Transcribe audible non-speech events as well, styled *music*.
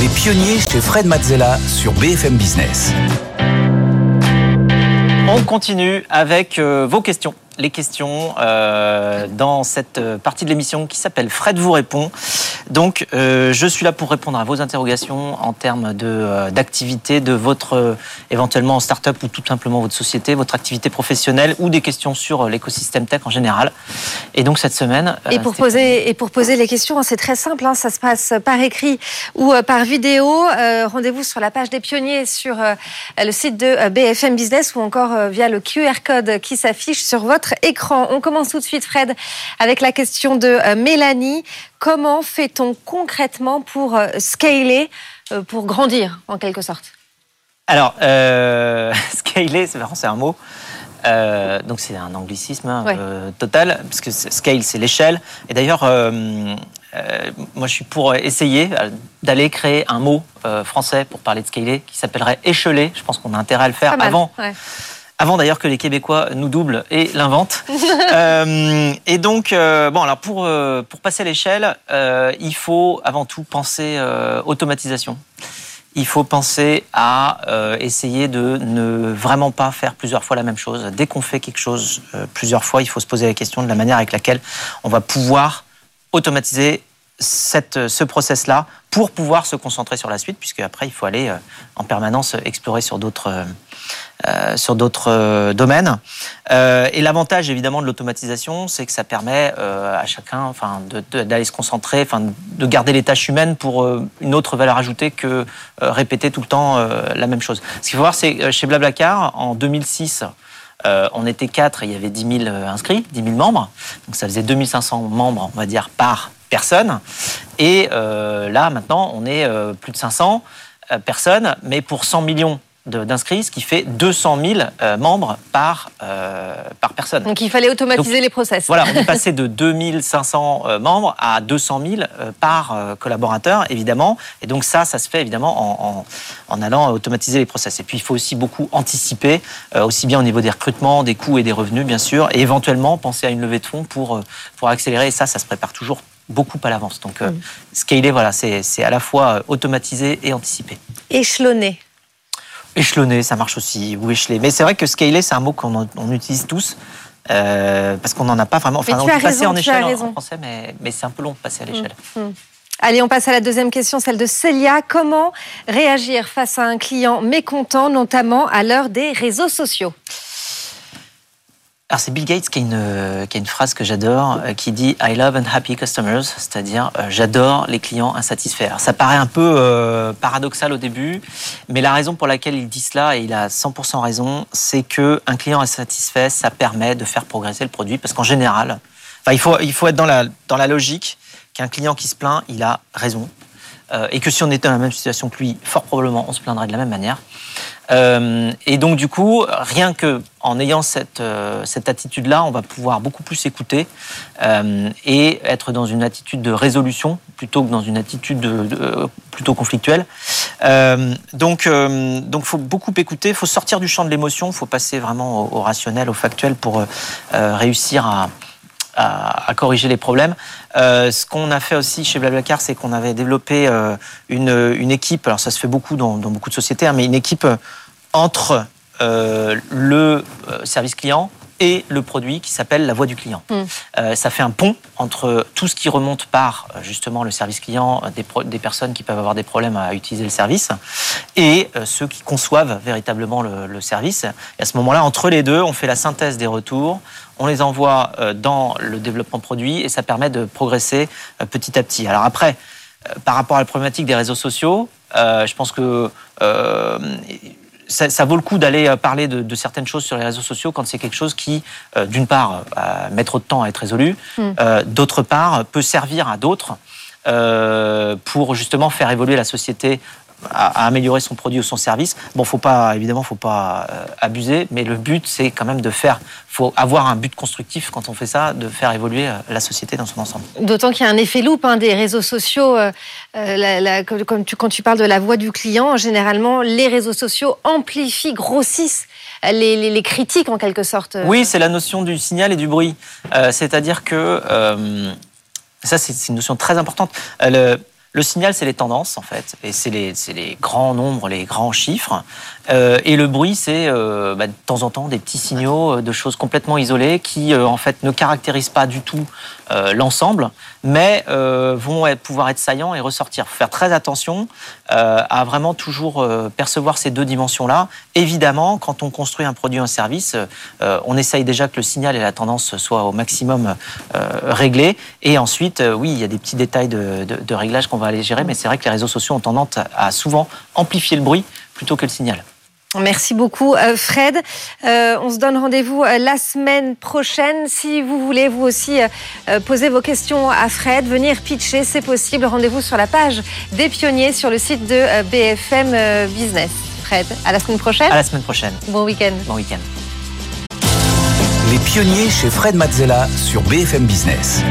Les pionniers chez Fred Mazzella sur BFM Business. On continue avec euh, vos questions les questions euh, dans cette partie de l'émission qui s'appelle Fred vous répond. Donc, euh, je suis là pour répondre à vos interrogations en termes de euh, d'activité de votre euh, éventuellement start-up ou tout simplement votre société, votre activité professionnelle ou des questions sur l'écosystème tech en général. Et donc cette semaine. Et pour poser et pour poser les questions, c'est très simple. Hein, ça se passe par écrit ou par vidéo. Rendez-vous sur la page des pionniers sur le site de BFM Business ou encore via le QR code qui s'affiche sur votre écran. On commence tout de suite, Fred, avec la question de Mélanie. Comment fait-on concrètement pour euh, scaler, euh, pour grandir en quelque sorte? Alors, euh, *laughs* scaler, c'est c'est un mot. Euh, donc c'est un anglicisme hein, total, parce que scale c'est l'échelle. Et d'ailleurs, moi je suis pour essayer d'aller créer un mot français pour parler de scaler qui s'appellerait écheler. Je pense qu'on a intérêt à le faire avant avant d'ailleurs que les Québécois nous doublent et l'inventent. *laughs* euh, et donc, euh, bon, alors pour, euh, pour passer à l'échelle, euh, il faut avant tout penser automatisation. Il faut penser à essayer de ne vraiment pas faire plusieurs fois la même chose. Dès qu'on fait quelque chose plusieurs fois, il faut se poser la question de la manière avec laquelle on va pouvoir automatiser ce process-là pour pouvoir se concentrer sur la suite, puisque après il faut aller en permanence explorer sur d'autres euh, sur euh, domaines. Euh, et l'avantage évidemment de l'automatisation, c'est que ça permet à chacun, enfin, d'aller se concentrer, enfin, de garder les tâches humaines pour une autre valeur ajoutée que répéter tout le temps la même chose. Ce qu'il faut voir, c'est chez Blablacar en 2006. on était quatre et il y avait 10 000 inscrits, 10 000 membres. Donc ça faisait 2500 membres, on va dire, par personne. Et là, maintenant, on est plus de 500 personnes, mais pour 100 millions d'inscrits, ce qui fait 200 000 euh, membres par, euh, par personne. Donc il fallait automatiser les process. Voilà, on est *laughs* passé de 2500 euh, membres à 200 000 par collaborateur, évidemment. Et donc ça, ça se fait évidemment en, en, allant automatiser les process. Et puis il faut aussi beaucoup anticiper, aussi bien au niveau des recrutements, des coûts et des revenus, bien sûr, et éventuellement penser à une levée de fonds pour, pour accélérer. Et ça, ça se prépare toujours beaucoup à l'avance. Donc, mm. scaler, voilà, c'est à la fois automatiser et anticiper. Échelonner. Échelonner, ça marche aussi, ou écheler. Mais c'est vrai que scaler, c'est un mot qu'on utilise tous. Euh, parce qu'on n'en a pas vraiment. Enfin, on peut passer en échelle en, français, mais, mais c'est un peu long de passer à l'échelle. Mmh, mmh. Allez, on passe à la deuxième question, celle de Célia. Comment réagir face à un client mécontent, notamment à l'heure des réseaux sociaux? Alors c'est Bill Gates qui a une, une phrase que j'adore, euh, qui dit I love unhappy customers, c'est-à-dire euh, j'adore les clients insatisfaits. Alors ça paraît un peu euh, paradoxal au début, mais la raison pour laquelle il dit cela, et il a 100% raison, c'est que un client insatisfait, ça permet de faire progresser le produit, parce qu'en général, il, faut, être dans la logique qu'un client qui se plaint, il a raison, et que si on était dans la même situation que lui, fort probablement on se plaindrait de la même manière. Euh, et donc du coup, rien que en ayant cette, euh, cette attitude-là, on va pouvoir beaucoup plus écouter euh, et être dans une attitude de résolution plutôt que dans une attitude de, plutôt conflictuelle. donc, donc, faut beaucoup écouter, faut sortir du champ de l'émotion, faut passer vraiment au, rationnel, au factuel pour réussir à, à, corriger les problèmes. ce qu'on a fait aussi chez Blablacar, c'est qu'on avait développé une, une, équipe, alors ça se fait beaucoup dans, dans beaucoup de sociétés, hein, mais une équipe entre euh, le euh, service client et le produit qui s'appelle la voix du client. Hmm. Euh, ça fait un pont entre tout ce qui remonte par justement le service client, des, des, personnes qui peuvent avoir des problèmes à utiliser le service, et ceux qui conçoivent véritablement le, service. Et à ce moment-là, entre les deux, on fait la synthèse des retours, on les envoie dans le développement produit, et ça permet de progresser petit à petit. Alors après, par rapport à la problématique des réseaux sociaux, je pense que ça, vaut le coup d'aller euh, parler de, certaines choses sur les réseaux sociaux quand c'est quelque chose qui, euh, d'une part, euh, met trop de temps à être résolu, hmm. d'autre part, peut servir à d'autres pour justement faire évoluer la société à, améliorer son produit ou son service. Bon, faut pas, évidemment, faut pas euh, abuser, mais le but, c'est quand même de faire, faut avoir un but constructif quand on fait ça, de faire évoluer euh, la société dans son ensemble. D'autant qu'il y a un effet loupe hein, des réseaux sociaux. Euh, comme tu, quand tu parles de la voix du client, généralement, les réseaux sociaux amplifient, grossissent les, critiques en quelque sorte. Oui, c'est la notion du signal et du bruit. C'est-à-dire que ça, c'est une notion très importante. Le, Le signal, c'est les tendances, en fait, et c'est les, grands nombres, les grands chiffres. Euh, et le bruit, c'est euh, bah, de temps en temps des petits signaux de choses complètement isolées qui, en fait, ne caractérisent pas du tout l'ensemble, mais vont pouvoir être saillants et ressortir. Faut faire très attention à vraiment toujours percevoir ces deux dimensions-là. Évidemment, quand on construit un produit ou un service, on essaye déjà que le signal et la tendance soient au maximum réglés. Et ensuite, oui, il y a des petits détails de réglage qu'on va aller gérer, mais c'est vrai que les réseaux sociaux ont tendance à souvent amplifier le bruit plutôt que le signal. Merci beaucoup euh, Fred. Euh, on se donne rendez-vous euh, la semaine prochaine. Si vous voulez vous aussi poser vos questions à Fred, venir pitcher, c'est possible. Rendez-vous sur la page des pionniers sur le site de BFM Business. Fred, à la semaine prochaine. À la semaine prochaine. Bon week-end. Bon week-end. Les pionniers chez Fred Mazzella sur BFM Business.